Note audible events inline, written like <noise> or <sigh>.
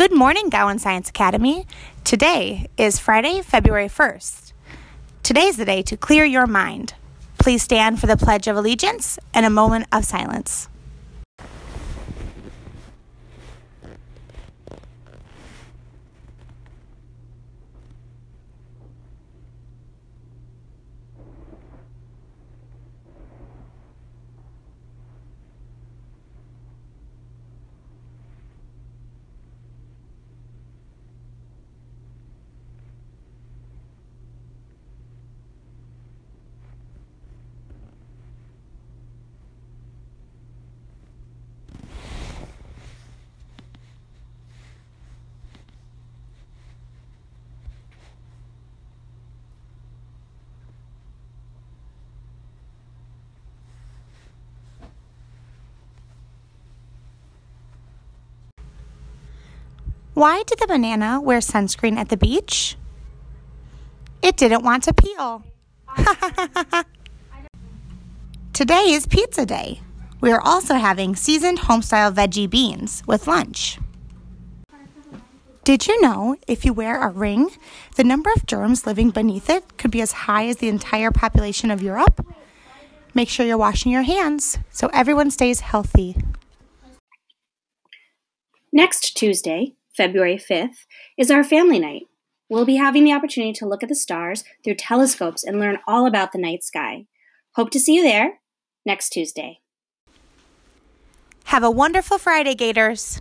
Good morning, Gowan Science Academy. Today is Friday, February 1st. Today is the day to clear your mind. Please stand for the Pledge of Allegiance and a moment of silence. Why did the banana wear sunscreen at the beach? It didn't want to peel. <laughs> Today is pizza day. We are also having seasoned homestyle veggie beans with lunch. Did you know if you wear a ring, the number of germs living beneath it could be as high as the entire population of Europe? Make sure you're washing your hands so everyone stays healthy. Next Tuesday, February 5th, is our family night. We'll be having the opportunity to look at the stars through telescopes and learn all about the night sky. Hope to see you there next Tuesday. Have a wonderful Friday, Gators.